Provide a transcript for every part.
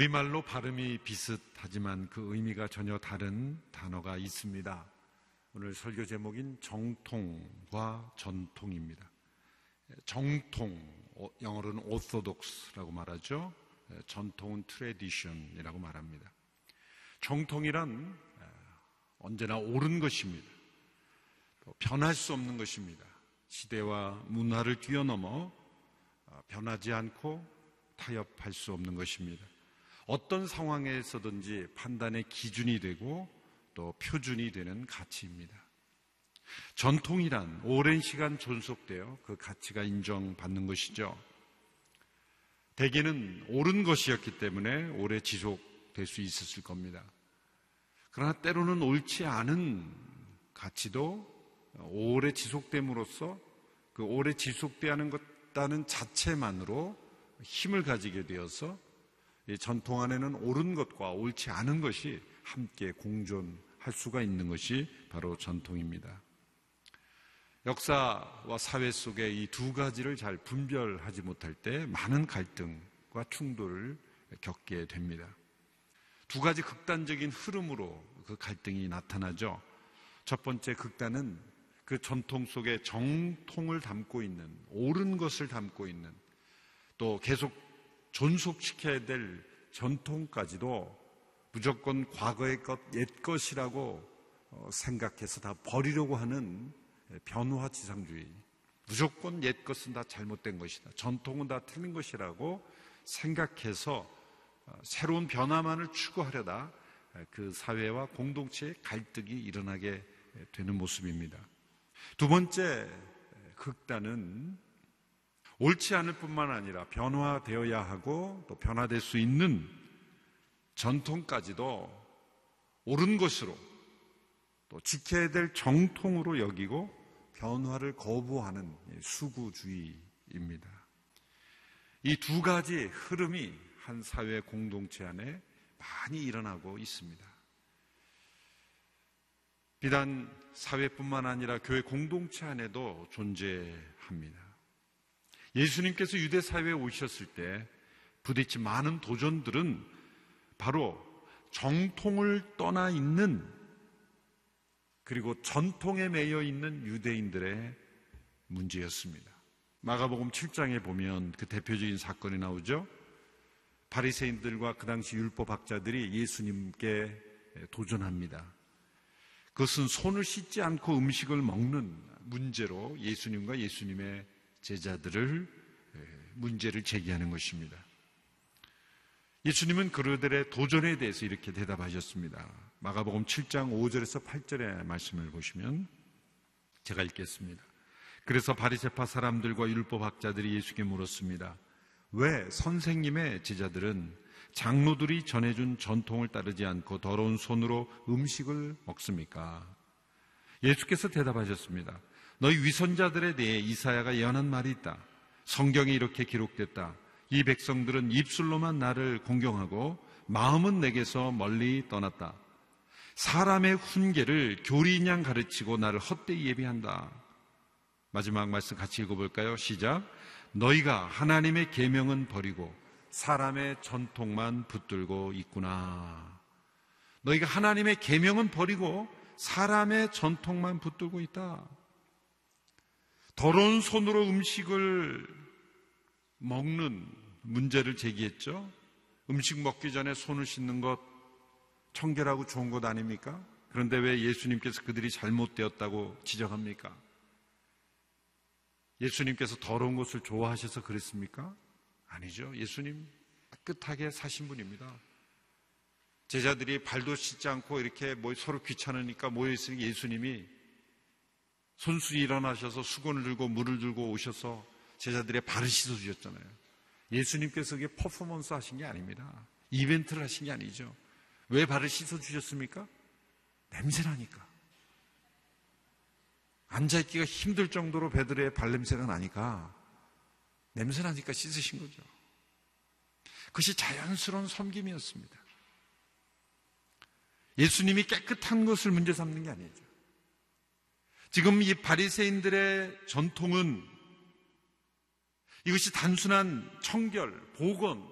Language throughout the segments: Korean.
우리말로 발음이 비슷하지만 그 의미가 전혀 다른 단어가 있습니다. 오늘 설교 제목인 정통과 전통입니다. 정통, 어, 영어로는 orthodox라고 말하죠. 전통은 tradition이라고 말합니다. 정통이란 언제나 옳은 것입니다. 변할 수 없는 것입니다. 시대와 문화를 뛰어넘어 어, 변하지 않고 타협할 수 없는 것입니다. 어떤 상황에서든지 판단의 기준이 되고 또 표준이 되는 가치입니다. 전통이란 오랜 시간 존속되어 그 가치가 인정받는 것이죠. 대개는 옳은 것이었기 때문에 오래 지속될 수 있었을 겁니다. 그러나 때로는 옳지 않은 가치도 오래 지속됨으로써 그 오래 지속되어 하는 것다는 자체만으로 힘을 가지게 되어서 전통 안에는 옳은 것과 옳지 않은 것이 함께 공존할 수가 있는 것이 바로 전통입니다. 역사와 사회 속에 이 두 가지를 잘 분별하지 못할 때 많은 갈등과 충돌을 겪게 됩니다. 두 가지 극단적인 흐름으로 그 갈등이 나타나죠. 첫 번째 극단은 그 전통 속에 정통을 담고 있는, 옳은 것을 담고 있는, 또 계속 존속시켜야 될 전통까지도 무조건 과거의 것, 옛 것이라고 어, 생각해서 다 버리려고 하는 변화 지상주의. 무조건 옛 것은 다 잘못된 것이다. 전통은 다 틀린 것이라고 생각해서 어, 새로운 변화만을 추구하려다 그 사회와 공동체의 갈등이 일어나게 되는 모습입니다. 두 번째 극단은 옳지 않을 뿐만 아니라 변화되어야 하고 또 변화될 수 있는 전통까지도 옳은 것으로 또 지켜야 될 정통으로 여기고 변화를 거부하는 수구주의입니다. 이 두 가지 흐름이 한 사회 공동체 안에 많이 일어나고 있습니다. 비단 사회뿐만 아니라 교회 공동체 안에도 존재합니다. 예수님께서 유대 사회에 오셨을 때 부딪힌 많은 도전들은 바로 정통을 떠나 있는 그리고 전통에 매여 있는 유대인들의 문제였습니다. 마가복음 7장에 보면 그 대표적인 사건이 나오죠. 바리새인들과 그 당시 율법학자들이 예수님께 도전합니다. 그것은 손을 씻지 않고 음식을 먹는 문제로 예수님과 예수님의 제자들을 문제를 제기하는 것입니다. 예수님은 그들의 도전에 대해서 이렇게 대답하셨습니다. 마가복음 7장 5절에서 8절의 말씀을 보시면 제가 읽겠습니다. 그래서 바리새파 사람들과 율법 학자들이 예수께 물었습니다. 왜 선생님의 제자들은 장로들이 전해준 전통을 따르지 않고 더러운 손으로 음식을 먹습니까? 예수께서 대답하셨습니다. 너희 위선자들에 대해 이사야가 예언한 말이 있다. 성경에 이렇게 기록됐다. 이 백성들은 입술로만 나를 공경하고 마음은 내게서 멀리 떠났다. 사람의 훈계를 교리냥 가르치고 나를 헛되이 예비한다. 마지막 말씀 같이 읽어볼까요? 시작. 너희가 하나님의 계명은 버리고 사람의 전통만 붙들고 있구나. 너희가 하나님의 계명은 버리고 사람의 전통만 붙들고 있다. 더러운 손으로 음식을 먹는 문제를 제기했죠. 음식 먹기 전에 손을 씻는 것 청결하고 좋은 것 아닙니까? 그런데 왜 예수님께서 그들이 잘못되었다고 지적합니까? 예수님께서 더러운 것을 좋아하셔서 그랬습니까? 아니죠. 예수님 깨끗하게 사신 분입니다. 제자들이 발도 씻지 않고 이렇게 뭐 서로 귀찮으니까 모여있으니 예수님이 손수 일어나셔서 수건을 들고 물을 들고 오셔서 제자들의 발을 씻어 주셨잖아요. 예수님께서 그게 퍼포먼스 하신 게 아닙니다. 이벤트를 하신 게 아니죠. 왜 발을 씻어 주셨습니까? 냄새나니까. 앉아있기가 힘들 정도로 배들의 발냄새가 나니까 냄새나니까 씻으신 거죠. 그것이 자연스러운 섬김이었습니다. 예수님이 깨끗한 것을 문제 삼는 게 아니죠. 지금 이 바리새인들의 전통은 이것이 단순한 청결, 복원,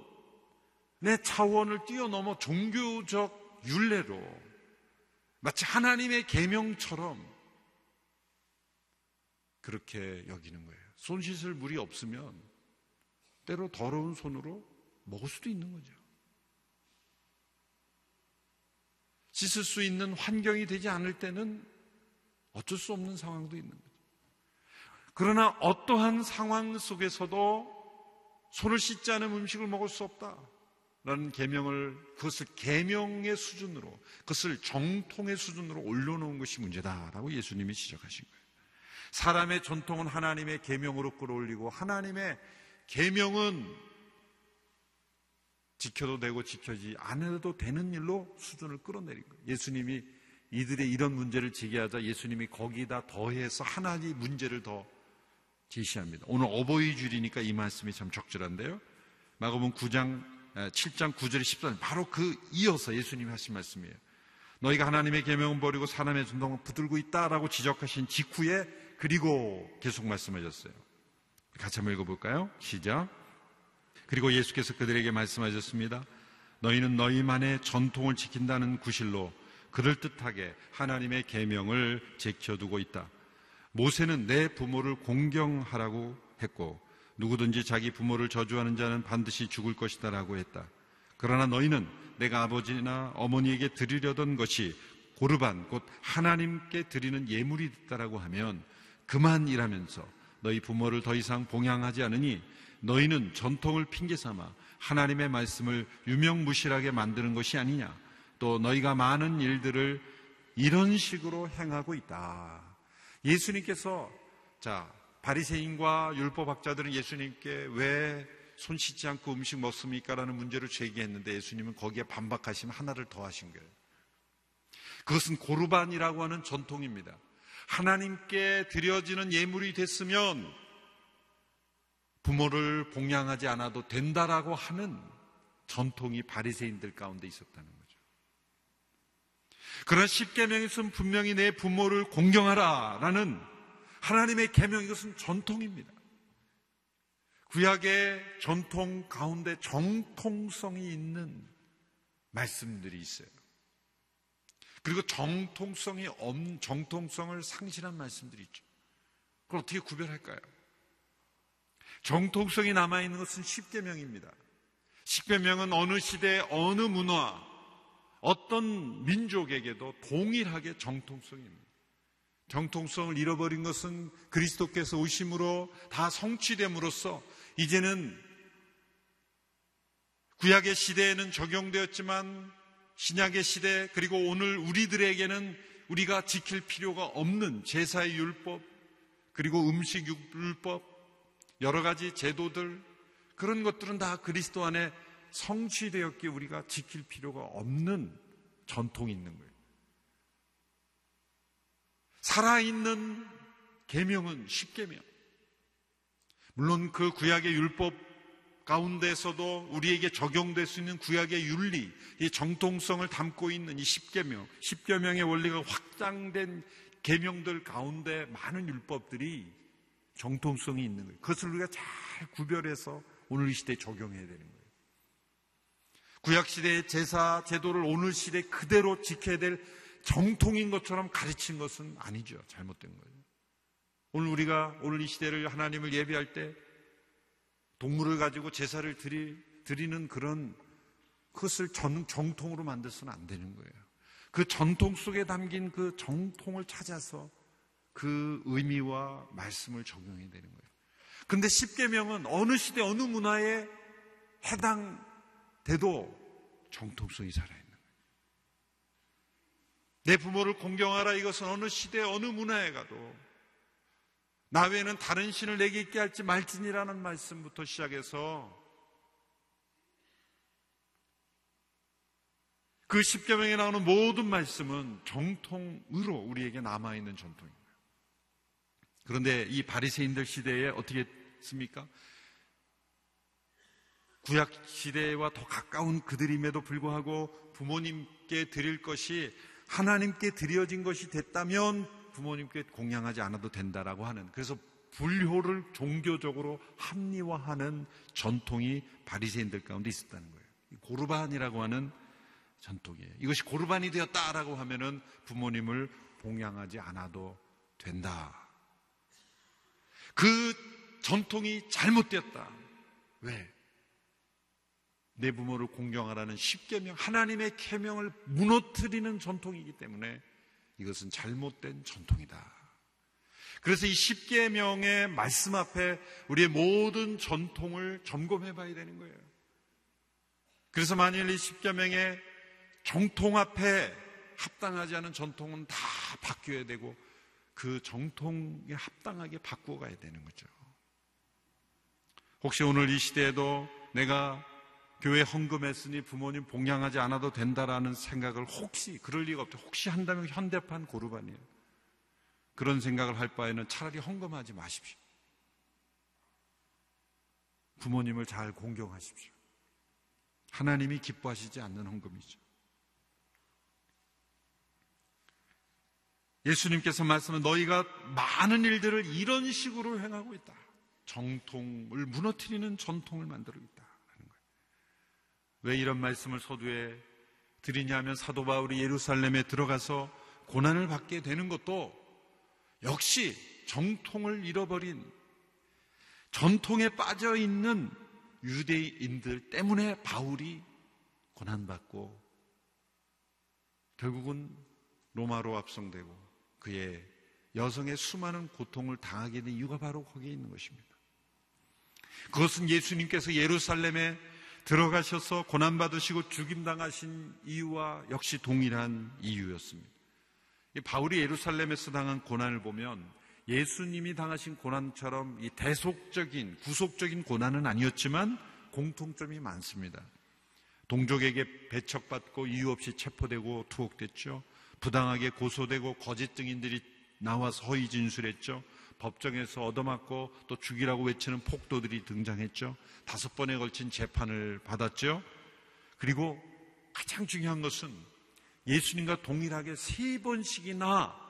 내 차원을 뛰어넘어 종교적 윤례로 마치 하나님의 계명처럼 그렇게 여기는 거예요. 손 씻을 물이 없으면 때로 더러운 손으로 먹을 수도 있는 거죠. 씻을 수 있는 환경이 되지 않을 때는 어쩔 수 없는 상황도 있는 거죠. 그러나 어떠한 상황 속에서도 손을 씻지 않은 음식을 먹을 수 없다. 라는 계명을 그것을 계명의 수준으로 그것을 정통의 수준으로 올려놓은 것이 문제다라고 예수님이 지적하신 거예요. 사람의 전통은 하나님의 계명으로 끌어올리고 하나님의 계명은 지켜도 되고 지켜지 않아도 되는 일로 수준을 끌어내린 거예요. 예수님이 이들의 이런 문제를 제기하자 예수님이 거기다 더해서 하나의 문제를 더 제시합니다. 오늘 어버이 줄이니까 이 말씀이 참 적절한데요. 마가복음 9장 7장 9절에 14절 바로 그 이어서 예수님이 하신 말씀이에요. 너희가 하나님의 계명을 버리고 사람의 전통을 붙들고 있다라고 지적하신 직후에 그리고 계속 말씀하셨어요. 같이 한번 읽어볼까요? 시작. 그리고 예수께서 그들에게 말씀하셨습니다. 너희는 너희만의 전통을 지킨다는 구실로 그럴듯하게 하나님의 계명을 제켜두고 있다. 모세는 내 부모를 공경하라고 했고 누구든지 자기 부모를 저주하는 자는 반드시 죽을 것이다라고 했다. 그러나 너희는 내가 아버지나 어머니에게 드리려던 것이 고르반 곧 하나님께 드리는 예물이 됐다라고 하면 그만이라면서 너희 부모를 더 이상 봉양하지 않으니 너희는 전통을 핑계 삼아 하나님의 말씀을 유명무실하게 만드는 것이 아니냐. 또 너희가 많은 일들을 이런 식으로 행하고 있다. 예수님께서 자 바리새인과 율법학자들은 예수님께 왜 손 씻지 않고 음식 먹습니까? 라는 문제를 제기했는데 예수님은 거기에 반박하시면 하나를 더 하신 거예요. 그것은 고르반이라고 하는 전통입니다. 하나님께 드려지는 예물이 됐으면 부모를 봉양하지 않아도 된다라고 하는 전통이 바리새인들 가운데 있었다는 거죠. 그러나 십계명에서는 분명히 내 부모를 공경하라라는 하나님의 계명 이것은 전통입니다. 구약의 전통 가운데 정통성이 있는 말씀들이 있어요. 그리고 정통성이 없는 정통성을 상실한 말씀들이 있죠. 그걸 어떻게 구별할까요? 정통성이 남아 있는 것은 십계명입니다. 십계명은 어느 시대 어느 문화 어떤 민족에게도 동일하게 정통성입니다. 정통성을 잃어버린 것은 그리스도께서 오심으로 다 성취됨으로써 이제는 구약의 시대에는 적용되었지만 신약의 시대 그리고 오늘 우리들에게는 우리가 지킬 필요가 없는 제사의 율법 그리고 음식 율법 여러 가지 제도들 그런 것들은 다 그리스도 안에 성취되었기에 우리가 지킬 필요가 없는 전통이 있는 거예요. 살아있는 계명은 십계명. 물론 그 구약의 율법 가운데서도 우리에게 적용될 수 있는 구약의 윤리, 이 정통성을 담고 있는 이 십계명, 십계명의 원리가 확장된 계명들 가운데 많은 율법들이 정통성이 있는 거예요. 그것을 우리가 잘 구별해서 오늘 이 시대에 적용해야 되는 거예요. 구약 시대의 제사 제도를 오늘 시대 그대로 지켜야 될 정통인 것처럼 가르친 것은 아니죠. 잘못된 거예요. 오늘 우리가 오늘 이 시대를 하나님을 예배할 때 동물을 가지고 제사를 드리, 드리는 그런 그것을 전, 정통으로 만들어서는 안 되는 거예요. 그 전통 속에 담긴 그 정통을 찾아서 그 의미와 말씀을 적용해야 되는 거예요. 근데 십계명은 어느 시대 어느 문화에 해당 돼도 정통성이 살아요. 내 부모를 공경하라 이것은 어느 시대 어느 문화에 가도 나 외에는 다른 신을 내게 있게 할지 말지니라는 말씀부터 시작해서 그 십계명에 나오는 모든 말씀은 정통으로 우리에게 남아 있는 전통입니다. 그런데 이 바리새인들 시대에 어떻게 했습니까? 구약 시대와 더 가까운 그들임에도 불구하고 부모님께 드릴 것이 하나님께 드려진 것이 됐다면 부모님께 공양하지 않아도 된다라고 하는 그래서 불효를 종교적으로 합리화하는 전통이 바리새인들 가운데 있었다는 거예요. 고르반이라고 하는 전통이에요. 이것이 고르반이 되었다라고 하면은 부모님을 봉양하지 않아도 된다. 그 전통이 잘못되었다. 왜? 내 부모를 공경하라는 십계명 하나님의 계명을 무너뜨리는 전통이기 때문에 이것은 잘못된 전통이다. 그래서 이 십계명의 말씀 앞에 우리의 모든 전통을 점검해 봐야 되는 거예요. 그래서 만일 이 십계명의 정통 앞에 합당하지 않은 전통은 다 바뀌어야 되고 그 정통에 합당하게 바꾸어 가야 되는 거죠. 혹시 오늘 이 시대에도 내가 교회 헌금했으니 부모님 봉양하지 않아도 된다라는 생각을 혹시 그럴 리가 없죠. 혹시 한다면 현대판 고르반이에요. 그런 생각을 할 바에는 차라리 헌금하지 마십시오. 부모님을 잘 공경하십시오. 하나님이 기뻐하시지 않는 헌금이죠. 예수님께서 말씀은 너희가 많은 일들을 이런 식으로 행하고 있다. 정통을 무너뜨리는 전통을 만들고 있다. 왜 이런 말씀을 서두에 드리냐면 사도 바울이 예루살렘에 들어가서 고난을 받게 되는 것도 역시 정통을 잃어버린 전통에 빠져 있는 유대인들 때문에 바울이 고난받고 결국은 로마로 압송되고 그의 여성의 수많은 고통을 당하게 된 이유가 바로 거기에 있는 것입니다. 그것은 예수님께서 예루살렘에 들어가셔서 고난받으시고 죽임당하신 이유와 역시 동일한 이유였습니다. 바울이 예루살렘에서 당한 고난을 보면 예수님이 당하신 고난처럼 이 대속적인, 구속적인 고난은 아니었지만 공통점이 많습니다. 동족에게 배척받고 이유 없이 체포되고 투옥됐죠. 부당하게 고소되고 거짓 증인들이 나와서 허위 진술했죠. 법정에서 얻어맞고 또 죽이라고 외치는 폭도들이 등장했죠. 다섯 번에 걸친 재판을 받았죠. 그리고 가장 중요한 것은 예수님과 동일하게 세 번씩이나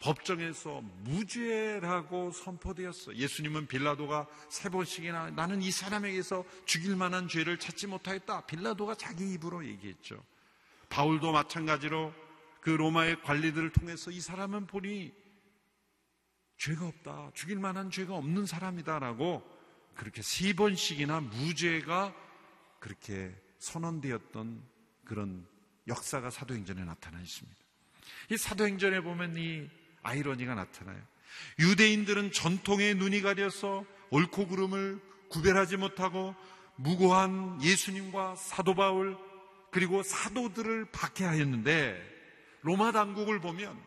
법정에서 무죄라고 선포되었어. 예수님은 빌라도가 세 번씩이나 나는 이 사람에게서 죽일 만한 죄를 찾지 못하였다. 빌라도가 자기 입으로 얘기했죠. 바울도 마찬가지로 그 로마의 관리들을 통해서 이 사람은 보니 죄가 없다. 죽일 만한 죄가 없는 사람이다라고 그렇게 세 번씩이나 무죄가 그렇게 선언되었던 그런 역사가 사도행전에 나타나 있습니다. 이 사도행전에 보면 이 아이러니가 나타나요. 유대인들은 전통에 눈이 가려서 옳고 그름을 구별하지 못하고 무고한 예수님과 사도 바울 그리고 사도들을 박해하였는데 로마 당국을 보면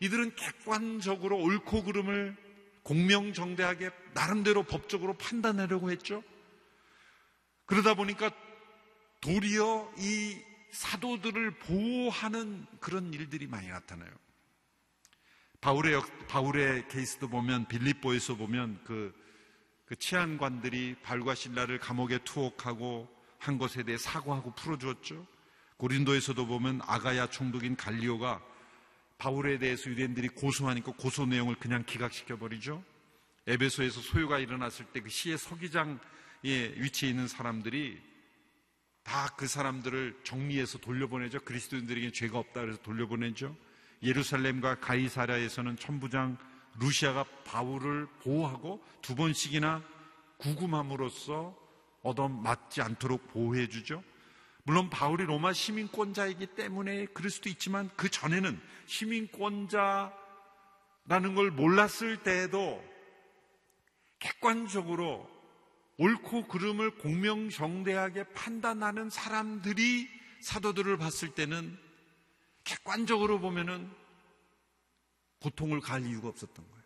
이들은 객관적으로 옳고 그름을 공명정대하게 나름대로 법적으로 판단하려고 했죠. 그러다 보니까 도리어 이 사도들을 보호하는 그런 일들이 많이 나타나요. 바울의, 바울의 케이스도 보면 빌립보에서 보면 그, 그 치안관들이 발과 신라를 감옥에 투옥하고 한 것에 대해 사과하고 풀어주었죠. 고린도에서도 보면 아가야 총독인 갈리오가 바울에 대해서 유대인들이 고소하니까 고소 내용을 그냥 기각시켜 버리죠. 에베소에서 소요가 일어났을 때 그 시의 서기장에 위치해 있는 사람들이 다 그 사람들을 정리해서 돌려보내죠. 그리스도인들에게 죄가 없다 그래서 돌려보내죠. 예루살렘과 가이사랴에서는 천부장 루시아가 바울을 보호하고 두 번씩이나 구금함으로써 얻어 맞지 않도록 보호해 주죠. 물론 바울이 로마 시민권자이기 때문에 그럴 수도 있지만 그 전에는 시민권자라는 걸 몰랐을 때에도 객관적으로 옳고 그름을 공명정대하게 판단하는 사람들이 사도들을 봤을 때는 객관적으로 보면은 고통을 갈 이유가 없었던 거예요.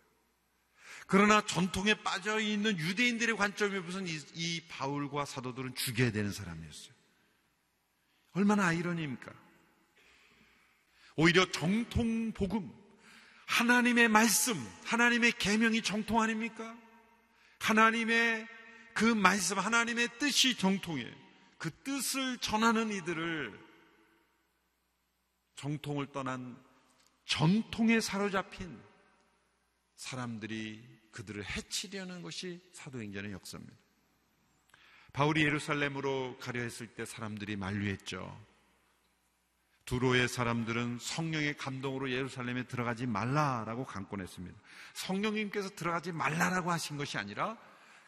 그러나 전통에 빠져 있는 유대인들의 관점에 무슨 이, 이 바울과 사도들은 죽여야 되는 사람이었어요. 얼마나 아이러니입니까? 오히려 정통 복음, 하나님의 말씀, 하나님의 계명이 정통 아닙니까? 하나님의 그 말씀, 하나님의 뜻이 정통이에요. 그 뜻을 전하는 이들을 정통을 떠난 전통에 사로잡힌 사람들이 그들을 해치려는 것이 사도행전의 역사입니다. 바울이 예루살렘으로 가려 했을 때 사람들이 만류했죠. 두로의 사람들은 성령의 감동으로 예루살렘에 들어가지 말라라고 강권했습니다. 성령님께서 들어가지 말라라고 하신 것이 아니라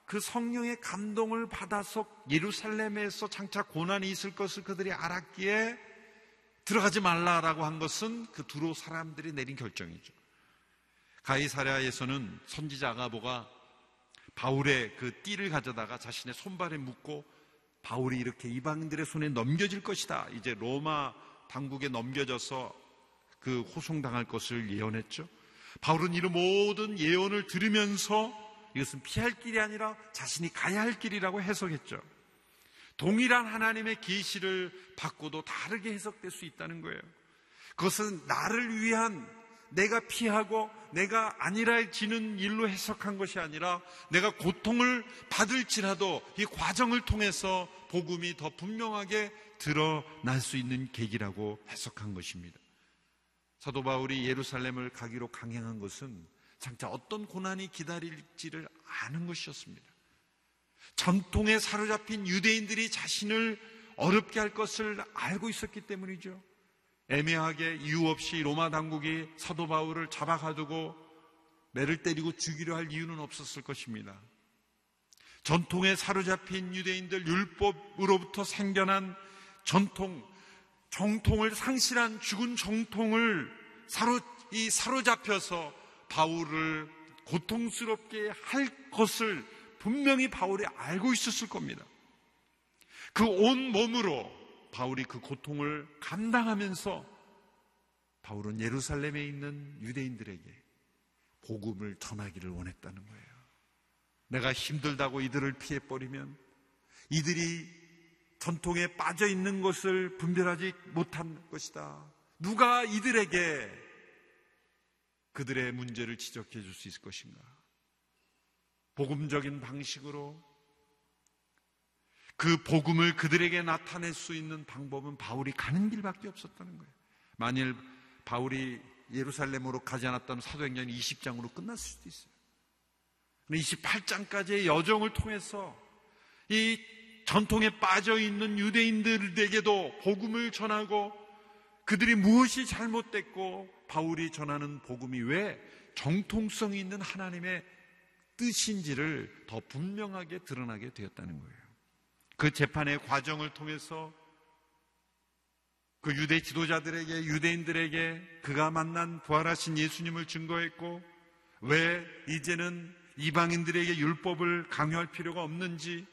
그 성령의 감동을 받아서 예루살렘에서 장차 고난이 있을 것을 그들이 알았기에 들어가지 말라라고 한 것은 그 두로 사람들이 내린 결정이죠. 가이사랴에서는 선지자 아가보가 바울의 그 띠를 가져다가 자신의 손발에 묶고 바울이 이렇게 이방인들의 손에 넘겨질 것이다. 이제 로마 당국에 넘겨져서 그 호송당할 것을 예언했죠. 바울은 이런 모든 예언을 들으면서 이것은 피할 길이 아니라 자신이 가야 할 길이라고 해석했죠. 동일한 하나님의 계시를 받고도 다르게 해석될 수 있다는 거예요. 그것은 나를 위한 내가 피하고 내가 아니라지는 일로 해석한 것이 아니라 내가 고통을 받을지라도 이 과정을 통해서 복음이 더 분명하게 드러날 수 있는 계기라고 해석한 것입니다. 사도 바울이 예루살렘을 가기로 강행한 것은 장차 어떤 고난이 기다릴지를 아는 것이었습니다. 전통에 사로잡힌 유대인들이 자신을 어렵게 할 것을 알고 있었기 때문이죠. 애매하게 이유 없이 로마 당국이 사도 바울을 잡아가두고 매를 때리고 죽이려 할 이유는 없었을 것입니다. 전통에 사로잡힌 유대인들 율법으로부터 생겨난 전통, 정통을 상실한 죽은 정통을 사로, 이 사로잡혀서 바울을 고통스럽게 할 것을 분명히 바울이 알고 있었을 겁니다. 그 온 몸으로 바울이 그 고통을 감당하면서 바울은 예루살렘에 있는 유대인들에게 복음을 전하기를 원했다는 거예요. 내가 힘들다고 이들을 피해버리면 이들이 전통에 빠져 있는 것을 분별하지 못한 것이다. 누가 이들에게 그들의 문제를 지적해 줄 수 있을 것인가? 복음적인 방식으로 그 복음을 그들에게 나타낼 수 있는 방법은 바울이 가는 길밖에 없었다는 거예요. 만일 바울이 예루살렘으로 가지 않았다면 사도행전 20장으로 끝났을 수도 있어요. 28장까지의 여정을 통해서 이 전통에 빠져 있는 유대인들에게도 복음을 전하고 그들이 무엇이 잘못됐고 바울이 전하는 복음이 왜 정통성이 있는 하나님의 뜻인지를 더 분명하게 드러나게 되었다는 거예요. 그 재판의 과정을 통해서 그 유대 지도자들에게 유대인들에게 그가 만난 부활하신 예수님을 증거했고 왜 이제는 이방인들에게 율법을 강요할 필요가 없는지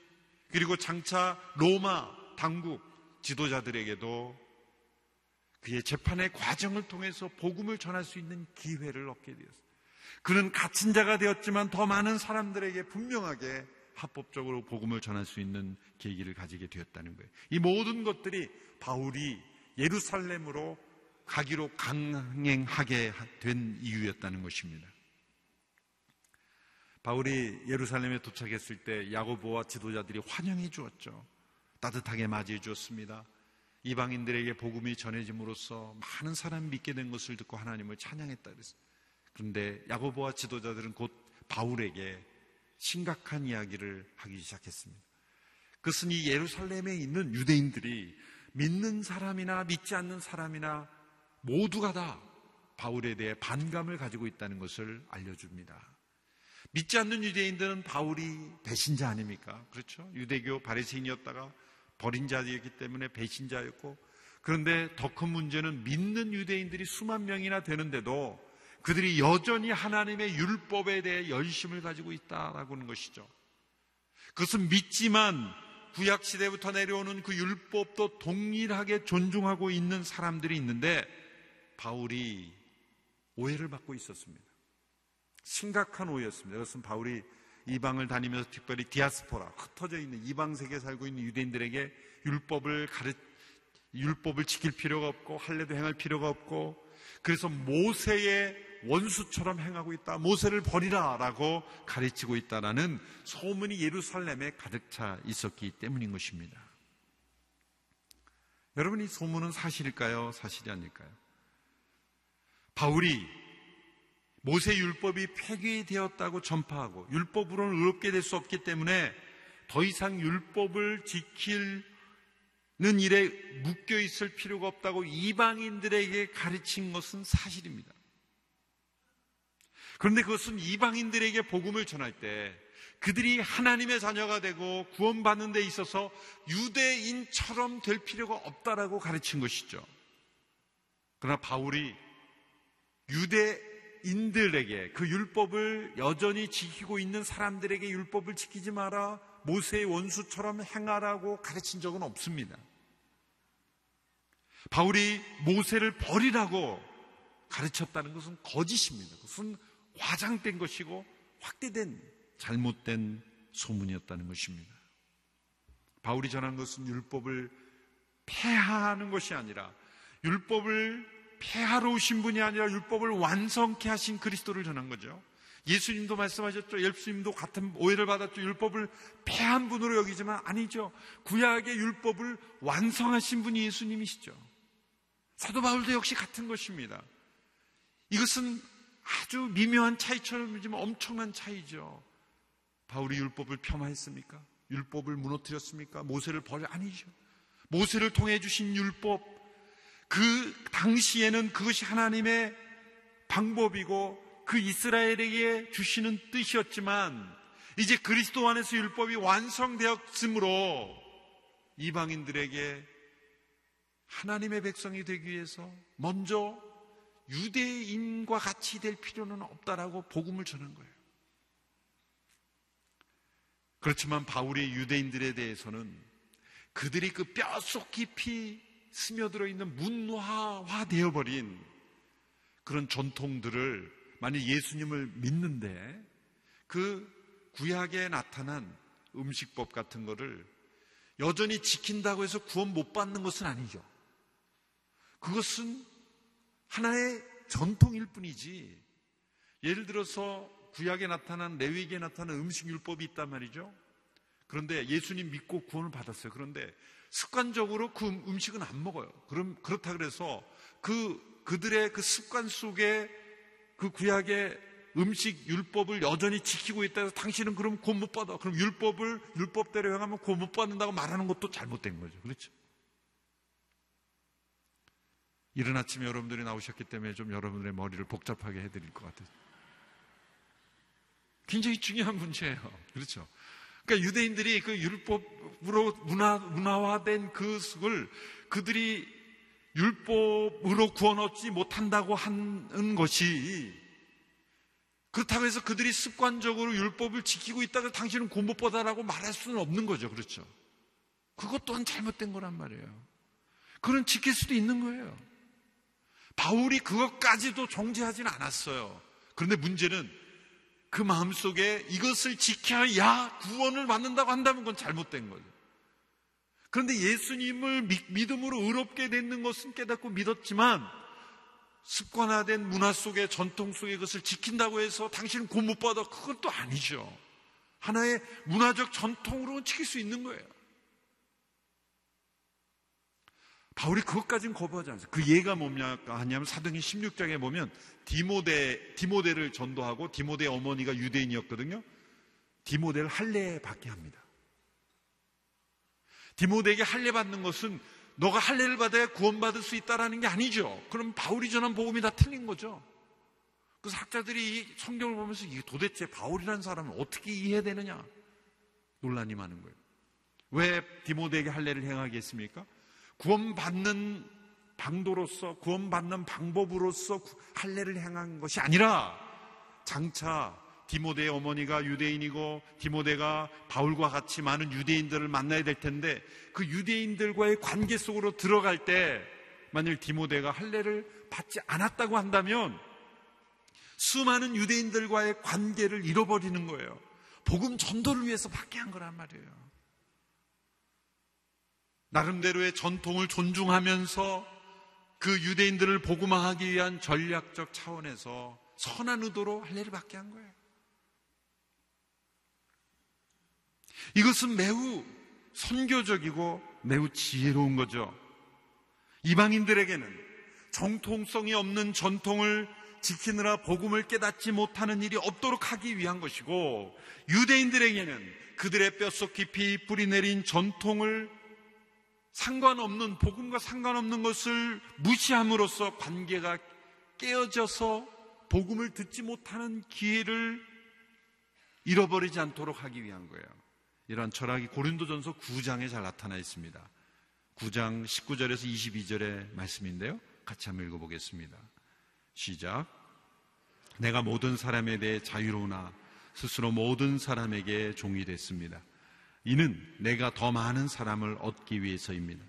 그리고 장차 로마 당국 지도자들에게도 그의 재판의 과정을 통해서 복음을 전할 수 있는 기회를 얻게 되었습니다. 그는 갇힌 자가 되었지만 더 많은 사람들에게 분명하게 합법적으로 복음을 전할 수 있는 계기를 가지게 되었다는 거예요. 이 모든 것들이 바울이 예루살렘으로 가기로 강행하게 된 이유였다는 것입니다. 바울이 예루살렘에 도착했을 때 야고보와 지도자들이 환영해 주었죠. 따뜻하게 맞이해 주었습니다. 이방인들에게 복음이 전해짐으로써 많은 사람이 믿게 된 것을 듣고 하나님을 찬양했다 그랬어요. 그런데 야고보와 지도자들은 곧 바울에게 심각한 이야기를 하기 시작했습니다. 그것은 이 예루살렘에 있는 유대인들이 믿는 사람이나 믿지 않는 사람이나 모두가 다 바울에 대해 반감을 가지고 있다는 것을 알려줍니다. 믿지 않는 유대인들은 바울이 배신자 아닙니까? 그렇죠? 유대교 바리새인이었다가 버린 자였기 때문에 배신자였고 그런데 더 큰 문제는 믿는 유대인들이 수만 명이나 되는데도 그들이 여전히 하나님의 율법에 대해 열심을 가지고 있다라고 하는 것이죠. 그것은 믿지만 구약 시대부터 내려오는 그 율법도 동일하게 존중하고 있는 사람들이 있는데 바울이 오해를 받고 있었습니다. 심각한 오해였습니다. 그것은 바울이 이방을 다니면서 특별히 디아스포라, 흩어져 있는 이방 세계에 살고 있는 유대인들에게 율법을 가르, 율법을 지킬 필요가 없고, 할례도 행할 필요가 없고, 그래서 모세의 원수처럼 행하고 있다. 모세를 버리라 라고 가르치고 있다라는 소문이 예루살렘에 가득 차 있었기 때문인 것입니다. 여러분, 이 소문은 사실일까요? 사실이 아닐까요? 바울이 모세 율법이 폐기되었다고 전파하고 율법으로는 의롭게 될 수 없기 때문에 더 이상 율법을 지키는 일에 묶여 있을 필요가 없다고 이방인들에게 가르친 것은 사실입니다. 그런데 그것은 이방인들에게 복음을 전할 때 그들이 하나님의 자녀가 되고 구원받는 데 있어서 유대인처럼 될 필요가 없다라고 가르친 것이죠. 그러나 바울이 유대인들에게 그 율법을 여전히 지키고 있는 사람들에게 율법을 지키지 마라. 모세의 원수처럼 행하라고 가르친 적은 없습니다. 바울이 모세를 버리라고 가르쳤다는 것은 거짓입니다. 그것은 과장된 것이고 확대된 잘못된 소문이었다는 것입니다. 바울이 전한 것은 율법을 폐하하는 것이 아니라 율법을 폐하러 오신 분이 아니라 율법을 완성케 하신 그리스도를 전한 거죠. 예수님도 말씀하셨죠. 예수님도 같은 오해를 받았죠. 율법을 폐한 분으로 여기지만 아니죠. 구약의 율법을 완성하신 분이 예수님이시죠. 사도 바울도 역시 같은 것입니다. 이것은 아주 미묘한 차이처럼 이지만 엄청난 차이죠. 바울이 율법을 폄하했습니까? 율법을 무너뜨렸습니까? 모세를 버려 아니죠. 모세를 통해 주신 율법 그 당시에는 그것이 하나님의 방법이고 그 이스라엘에게 주시는 뜻이었지만 이제 그리스도 안에서 율법이 완성되었으므로 이방인들에게 하나님의 백성이 되기 위해서 먼저 유대인과 같이 될 필요는 없다라고 복음을 전한 거예요. 그렇지만 바울이 유대인들에 대해서는 그들이 그 뼛속 깊이 스며들어 있는 문화화 되어버린 그런 전통들을 만약 예수님을 믿는데 그 구약에 나타난 음식법 같은 거를 여전히 지킨다고 해서 구원 못 받는 것은 아니죠. 그것은 하나의 전통일 뿐이지. 예를 들어서 구약에 나타난 레위기에 나타난 음식 율법이 있단 말이죠. 그런데 예수님 믿고 구원을 받았어요. 그런데 습관적으로 그 음식은 안 먹어요. 그럼 그렇다 그래서 그 그들의 그 습관 속에 그 구약의 음식 율법을 여전히 지키고 있다 해서 당신은 그럼 구원 못 받아. 그럼 율법을 율법대로 행하면 구원 못 받는다고 말하는 것도 잘못된 거죠. 그렇죠? 이른 아침에 여러분들이 나오셨기 때문에 좀 여러분들의 머리를 복잡하게 해드릴 것 같아요. 굉장히 중요한 문제예요. 그렇죠? 그러니까 유대인들이 그 율법으로 문화, 문화화된 그것을 그들이 율법으로 구원 얻지 못한다고 하는 것이 그렇다고 해서 그들이 습관적으로 율법을 지키고 있다가 당신은 공부보다라고 말할 수는 없는 거죠. 그렇죠? 그것 또한 잘못된 거란 말이에요. 그는 지킬 수도 있는 거예요. 바울이 그것까지도 정지하지는 않았어요. 그런데 문제는 그 마음속에 이것을 지켜야 구원을 받는다고 한다면 그건 잘못된 거죠. 그런데 예수님을 믿음으로 의롭게 되는 것은 깨닫고 믿었지만 습관화된 문화 속에 전통 속에 그것을 지킨다고 해서 당신은 곧 못 받아 그건 또 아니죠. 하나의 문화적 전통으로는 지킬 수 있는 거예요. 바울이 그것까지는 거부하지 않았어요. 그 예가 뭐냐 하냐면 사도행 16장에 보면 디모데 디모데를 전도하고 디모데의 어머니가 유대인이었거든요. 디모데를 할례 받게 합니다. 디모데에게 할례 받는 것은 너가 할례를 받아야 구원받을 수 있다라는 게 아니죠. 그럼 바울이 전한 복음이 다 틀린 거죠. 그래서 학자들이 성경을 보면서 이게 도대체 바울이라는 사람은 어떻게 이해해야 되느냐 논란이 많은 거예요. 왜 디모데에게 할례를 행하게 했습니까? 구원받는 방도로서 구원받는 방법으로서 할례를 행한 것이 아니라 장차 디모데의 어머니가 유대인이고 디모데가 바울과 같이 많은 유대인들을 만나야 될 텐데 그 유대인들과의 관계 속으로 들어갈 때 만일 디모데가 할례를 받지 않았다고 한다면 수많은 유대인들과의 관계를 잃어버리는 거예요. 복음 전도를 위해서 받게 한 거란 말이에요. 나름대로의 전통을 존중하면서 그 유대인들을 복음화하기 위한 전략적 차원에서 선한 의도로 할례를 받게 한 거예요. 이것은 매우 선교적이고 매우 지혜로운 거죠. 이방인들에게는 정통성이 없는 전통을 지키느라 복음을 깨닫지 못하는 일이 없도록 하기 위한 것이고 유대인들에게는 그들의 뼛속 깊이 뿌리내린 전통을 상관없는 복음과 상관없는 것을 무시함으로써 관계가 깨어져서 복음을 듣지 못하는 기회를 잃어버리지 않도록 하기 위한 거예요. 이러한 철학이 고린도전서 9장에 잘 나타나 있습니다. 9장 19절에서 22절의 말씀인데요. 같이 한번 읽어보겠습니다. 시작. 내가 모든 사람에 대해 자유로우나 스스로 모든 사람에게 종이 됐습니다. 이는 내가 더 많은 사람을 얻기 위해서입니다.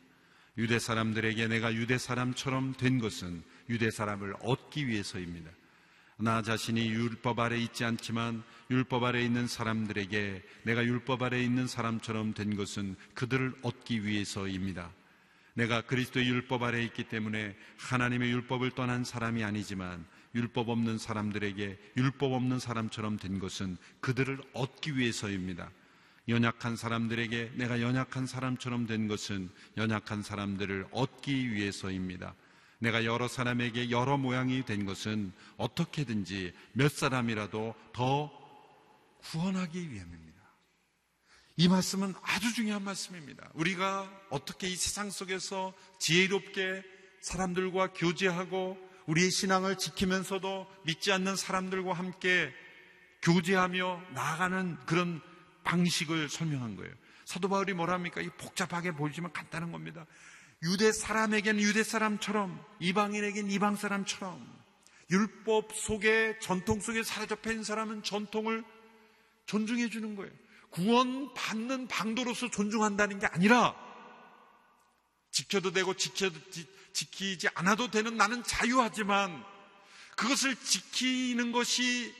유대 사람들에게 내가 유대 사람처럼 된 것은 유대 사람을 얻기 위해서입니다. 나 자신이 율법 아래 있지 않지만 율법 아래 있는 사람들에게 내가 율법 아래 있는 사람처럼 된 것은 그들을 얻기 위해서입니다. 내가 그리스도의 율법 아래 있기 때문에 하나님의 율법을 떠난 사람이 아니지만 율법 없는 사람들에게 율법 없는 사람처럼 된 것은 그들을 얻기 위해서입니다. 연약한 사람들에게 내가 연약한 사람처럼 된 것은 연약한 사람들을 얻기 위해서입니다. 내가 여러 사람에게 여러 모양이 된 것은 어떻게든지 몇 사람이라도 더 구원하기 위함입니다. 이 말씀은 아주 중요한 말씀입니다. 우리가 어떻게 이 세상 속에서 지혜롭게 사람들과 교제하고 우리의 신앙을 지키면서도 믿지 않는 사람들과 함께 교제하며 나아가는 그런 방식을 설명한 거예요. 사도 바울이 뭐랍니까? 이 복잡하게 보이지만 간단한 겁니다. 유대 사람에게는 유대 사람처럼, 이방인에게는 이방 사람처럼, 율법 속에, 전통 속에 사로잡혀 있는 사람은 전통을 존중해 주는 거예요. 구원받는 방도로서 존중한다는 게 아니라, 지켜도 되고 지켜도, 지키지 않아도 되는 나는 자유하지만, 그것을 지키는 것이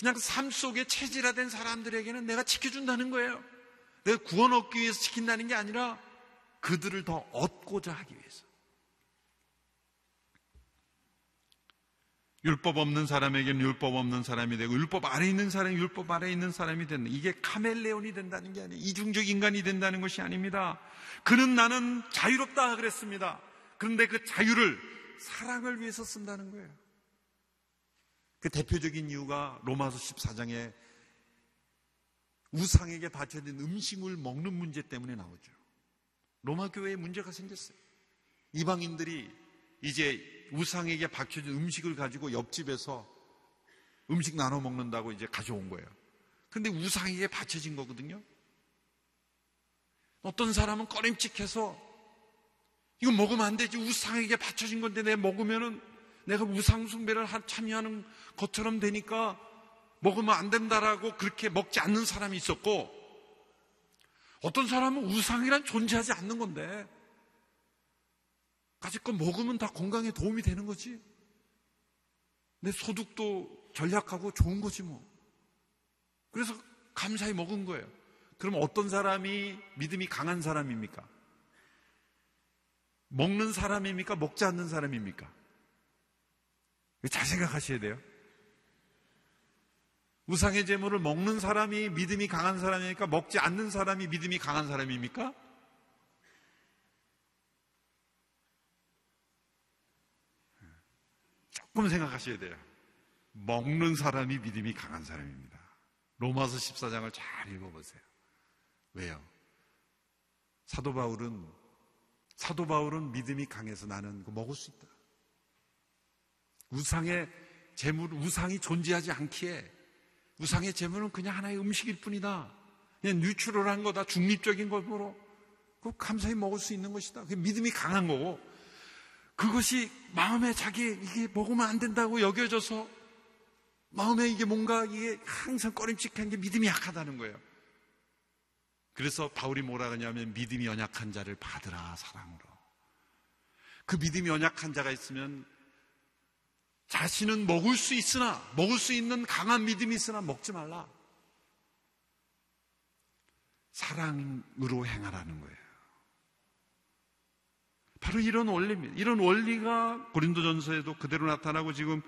그냥 삶 속에 체질화된 사람들에게는 내가 지켜준다는 거예요. 내가 구원 얻기 위해서 지킨다는 게 아니라 그들을 더 얻고자 하기 위해서. 율법 없는 사람에게는 율법 없는 사람이 되고 율법 아래 있는 사람이 율법 아래 있는 사람이 된다. 이게 카멜레온이 된다는 게 아니에요. 이중적 인간이 된다는 것이 아닙니다. 그는 나는 자유롭다 그랬습니다. 그런데 그 자유를 사랑을 위해서 쓴다는 거예요. 그 대표적인 이유가 로마서 14장에 우상에게 바쳐진 음식을 먹는 문제 때문에 나오죠. 로마 교회에 문제가 생겼어요. 이방인들이 이제 우상에게 박혀진 음식을 가지고 옆집에서 음식 나눠 먹는다고 이제 가져온 거예요. 근데 우상에게 바쳐진 거거든요. 어떤 사람은 꺼림칙해서 이거 먹으면 안 되지. 우상에게 바쳐진 건데 내 먹으면은 내가 우상숭배를 참여하는 것처럼 되니까 먹으면 안 된다라고 그렇게 먹지 않는 사람이 있었고 어떤 사람은 우상이란 존재하지 않는 건데 가지껏 먹으면 다 건강에 도움이 되는 거지. 내 소득도 전략하고 좋은 거지 뭐. 그래서 감사히 먹은 거예요. 그럼 어떤 사람이 믿음이 강한 사람입니까? 먹는 사람입니까? 먹지 않는 사람입니까? 잘 생각하셔야 돼요. 우상의 제물을 먹는 사람이 믿음이 강한 사람입니까? 먹지 않는 사람이 믿음이 강한 사람입니까? 조금 생각하셔야 돼요. 먹는 사람이 믿음이 강한 사람입니다. 로마서 14장을 잘 읽어보세요. 왜요? 사도 바울은 사도 바울은 믿음이 강해서 나는 먹을 수 있다. 우상의 재물, 우상이 존재하지 않기에 우상의 재물은 그냥 하나의 음식일 뿐이다. 그냥 뉴트럴한 거다. 중립적인 것으로. 그 감사히 먹을 수 있는 것이다. 그 믿음이 강한 거고. 그것이 마음에 자기 이게 먹으면 안 된다고 여겨져서 마음에 이게 뭔가 이게 항상 꺼림칙한 게 믿음이 약하다는 거예요. 그래서 바울이 뭐라 그러냐면 믿음이 연약한 자를 받으라 사랑으로. 그 믿음이 연약한 자가 있으면 자신은 먹을 수 있으나, 먹을 수 있는 강한 믿음이 있으나 먹지 말라. 사랑으로 행하라는 거예요. 바로 이런 원리입니다. 이런 원리가 고린도전서에도 그대로 나타나고 지금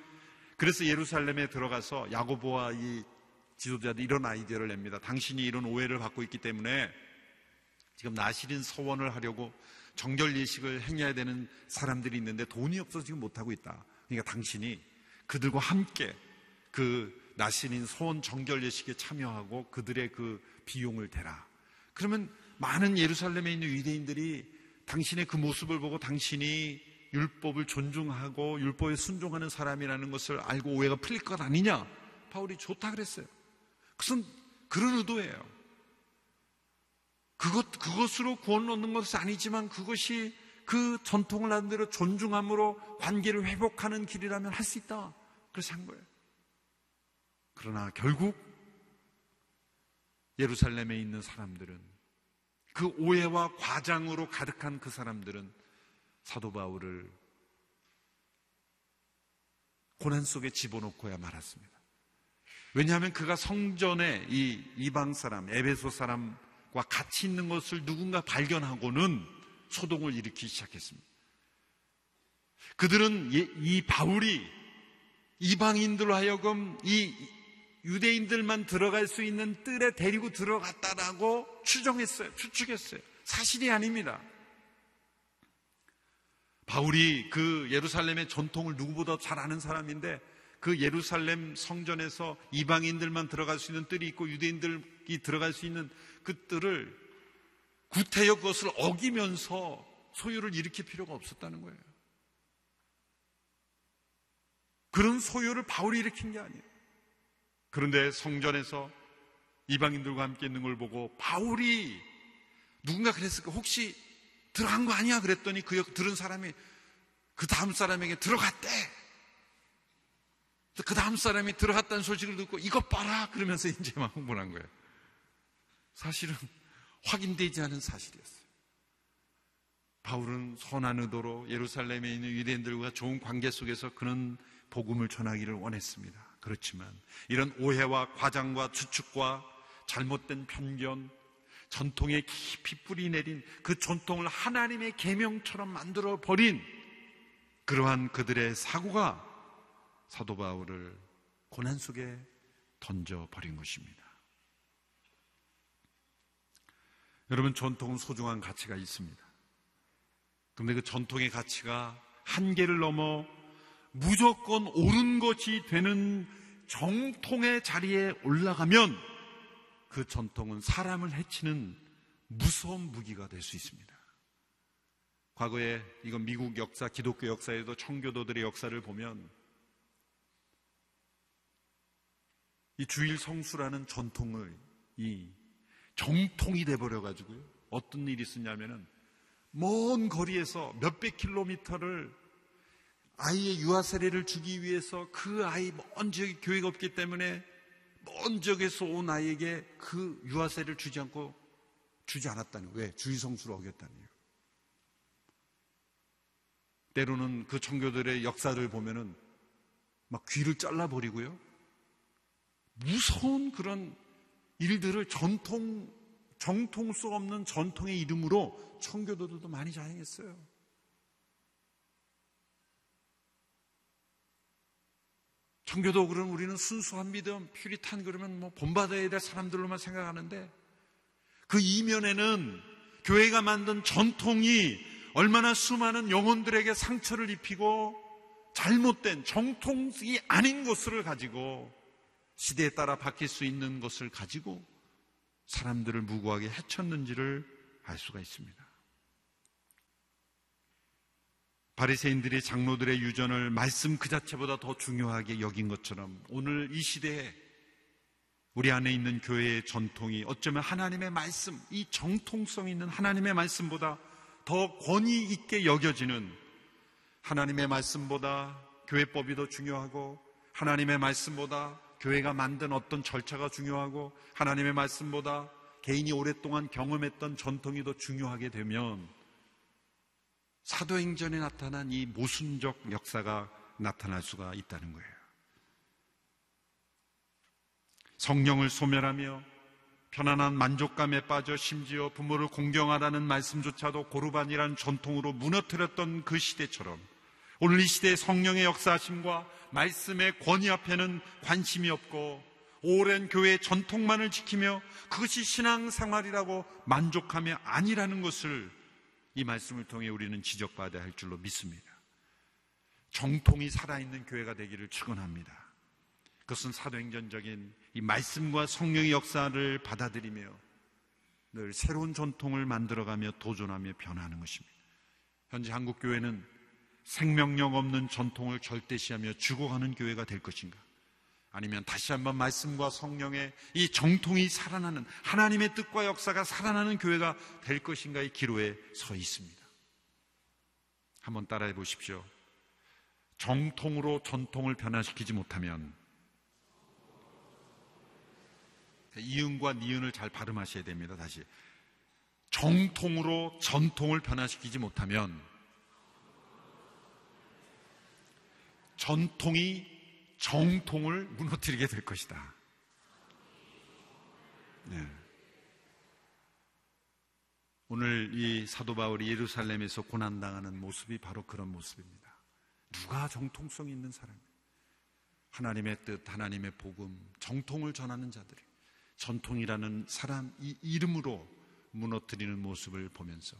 그래서 예루살렘에 들어가서 야고보와 이 지도자들이 이런 아이디어를 냅니다. 당신이 이런 오해를 받고 있기 때문에 지금 나시린 서원을 하려고 정결 예식을 행해야 되는 사람들이 있는데 돈이 없어서 지금 못하고 있다. 그러니까 당신이 그들과 함께 그 나신인 소원 정결 예식에 참여하고 그들의 그 비용을 대라. 그러면 많은 예루살렘에 있는 유대인들이 당신의 그 모습을 보고 당신이 율법을 존중하고 율법에 순종하는 사람이라는 것을 알고 오해가 풀릴 것 아니냐? 바울이 좋다 그랬어요. 그것은 그런 의도예요. 그것, 그것으로 구원 얻는 것은 아니지만 그것이 그 전통을 한 대로 존중함으로 관계를 회복하는 길이라면 할 수 있다. 그래서 한 거예요. 그러나 결국 예루살렘에 있는 사람들은 그 오해와 과장으로 가득한 그 사람들은 사도 바울을 고난 속에 집어넣고야 말았습니다. 왜냐하면 그가 성전에 이 이방 사람, 에베소 사람과 같이 있는 것을 누군가 발견하고는 소동을 일으키기 시작했습니다. 그들은 이 바울이 이방인들로 하여금 이 유대인들만 들어갈 수 있는 뜰에 데리고 들어갔다라고 추정했어요. 추측했어요. 사실이 아닙니다. 바울이 그 예루살렘의 전통을 누구보다 잘 아는 사람인데 그 예루살렘 성전에서 이방인들만 들어갈 수 있는 뜰이 있고 유대인들이 들어갈 수 있는 그 뜰을 구태여 그것을 어기면서 소유를 일으킬 필요가 없었다는 거예요. 그런 소유를 바울이 일으킨 게 아니에요. 그런데 성전에서 이방인들과 함께 있는 걸 보고 바울이 누군가 그랬을까? 혹시 들어간 거 아니야? 그랬더니 그 들은 사람이 그 다음 사람에게 들어갔대. 그 다음 사람이 들어갔다는 소식을 듣고 이것 봐라! 그러면서 이제 막 흥분한 거예요. 사실은 확인되지 않은 사실이었어요. 바울은 선한 의도로 예루살렘에 있는 유대인들과 좋은 관계 속에서 그런 복음을 전하기를 원했습니다. 그렇지만 이런 오해와 과장과 추측과 잘못된 편견, 전통에 깊이 뿌리 내린 그 전통을 하나님의 계명처럼 만들어 버린 그러한 그들의 사고가 사도 바울을 고난 속에 던져 버린 것입니다. 여러분 전통은 소중한 가치가 있습니다. 그런데 그 전통의 가치가 한계를 넘어 무조건 옳은 것이 되는 정통의 자리에 올라가면 그 전통은 사람을 해치는 무서운 무기가 될 수 있습니다. 과거에 이건 미국 역사, 기독교 역사에도 청교도들의 역사를 보면 이 주일 성수라는 전통을 이 정통이 돼버려 가지고요. 어떤 일이 있었냐면은 먼 거리에서 몇백 킬로미터를 아이의 유아 세례를 주기 위해서 그 아이 먼 지역에 교회가 없기 때문에 먼 지역에서 온 아이에게 그 유아 세례를 주지 않고 주지 않았다는 왜? 주의 성수를 어겼다는 이유. 때로는 그 청교들의 역사를 보면은 막 귀를 잘라버리고요. 무서운 그런 일들을 전통, 정통 수 없는 전통의 이름으로 청교도들도 많이 자행했어요. 청교도 그러면 우리는 순수한 믿음, 퓨리탄 그러면 뭐 본받아야 될 사람들로만 생각하는데 그 이면에는 교회가 만든 전통이 얼마나 수많은 영혼들에게 상처를 입히고 잘못된 정통이 아닌 것을 가지고 시대에 따라 바뀔 수 있는 것을 가지고 사람들을 무고하게 해쳤는지를 알 수가 있습니다. 바리새인들이 장로들의 유전을 말씀 그 자체보다 더 중요하게 여긴 것처럼 오늘 이 시대에 우리 안에 있는 교회의 전통이 어쩌면 하나님의 말씀, 이 정통성 있는 하나님의 말씀보다 더 권위 있게 여겨지는 하나님의 말씀보다 교회법이 더 중요하고 하나님의 말씀보다 교회가 만든 어떤 절차가 중요하고 하나님의 말씀보다 개인이 오랫동안 경험했던 전통이 더 중요하게 되면 사도행전에 나타난 이 모순적 역사가 나타날 수가 있다는 거예요. 성령을 소멸하며 편안한 만족감에 빠져 심지어 부모를 공경하라는 말씀조차도 고르반이라는 전통으로 무너뜨렸던 그 시대처럼 오늘 이 시대의 성령의 역사하심과 말씀의 권위 앞에는 관심이 없고 오랜 교회의 전통만을 지키며 그것이 신앙 생활이라고 만족하며 아니라는 것을 이 말씀을 통해 우리는 지적받아야 할 줄로 믿습니다. 정통이 살아있는 교회가 되기를 축원합니다. 그것은 사도행전적인 이 말씀과 성령의 역사를 받아들이며 늘 새로운 전통을 만들어가며 도전하며 변화하는 것입니다. 현재 한국 교회는 생명력 없는 전통을 절대시하며 죽어가는 교회가 될 것인가? 아니면 다시 한번 말씀과 성령의 이 정통이 살아나는 하나님의 뜻과 역사가 살아나는 교회가 될 것인가의 기로에 서 있습니다. 한번 따라해 보십시오. 정통으로 전통을 변화시키지 못하면 이은과 니은을 잘 발음하셔야 됩니다. 다시. 정통으로 전통을 변화시키지 못하면 전통이 정통을 무너뜨리게 될 것이다. 네. 오늘 이 사도 바울이 예루살렘에서 고난당하는 모습이 바로 그런 모습입니다. 누가 정통성 있는 사람이에요? 하나님의 뜻, 하나님의 복음, 정통을 전하는 자들이 전통이라는 사람 이 이름으로 무너뜨리는 모습을 보면서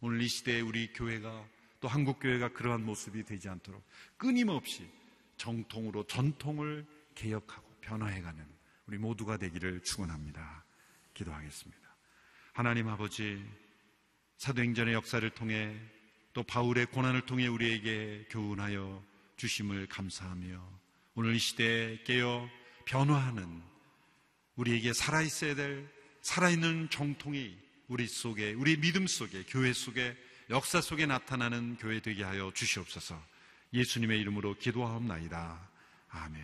오늘 이 시대에 우리 교회가 또 한국 교회가 그러한 모습이 되지 않도록 끊임없이 정통으로 전통을 개혁하고 변화해가는 우리 모두가 되기를 축원합니다. 기도하겠습니다. 하나님 아버지 사도행전의 역사를 통해 또 바울의 고난을 통해 우리에게 교훈하여 주심을 감사하며 오늘 이 시대에 깨어 변화하는 우리에게 살아있어야 될 살아있는 정통이 우리 속에, 우리 믿음 속에, 교회 속에, 역사 속에 나타나는 교회 되게 하여 주시옵소서 예수님의 이름으로 기도하옵나이다. 아멘.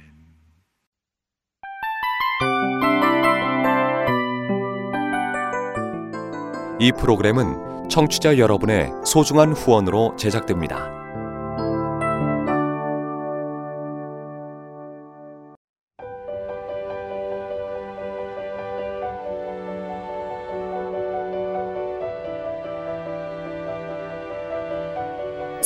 이 프로그램은 청취자 여러분의 소중한 후원으로 제작됩니다.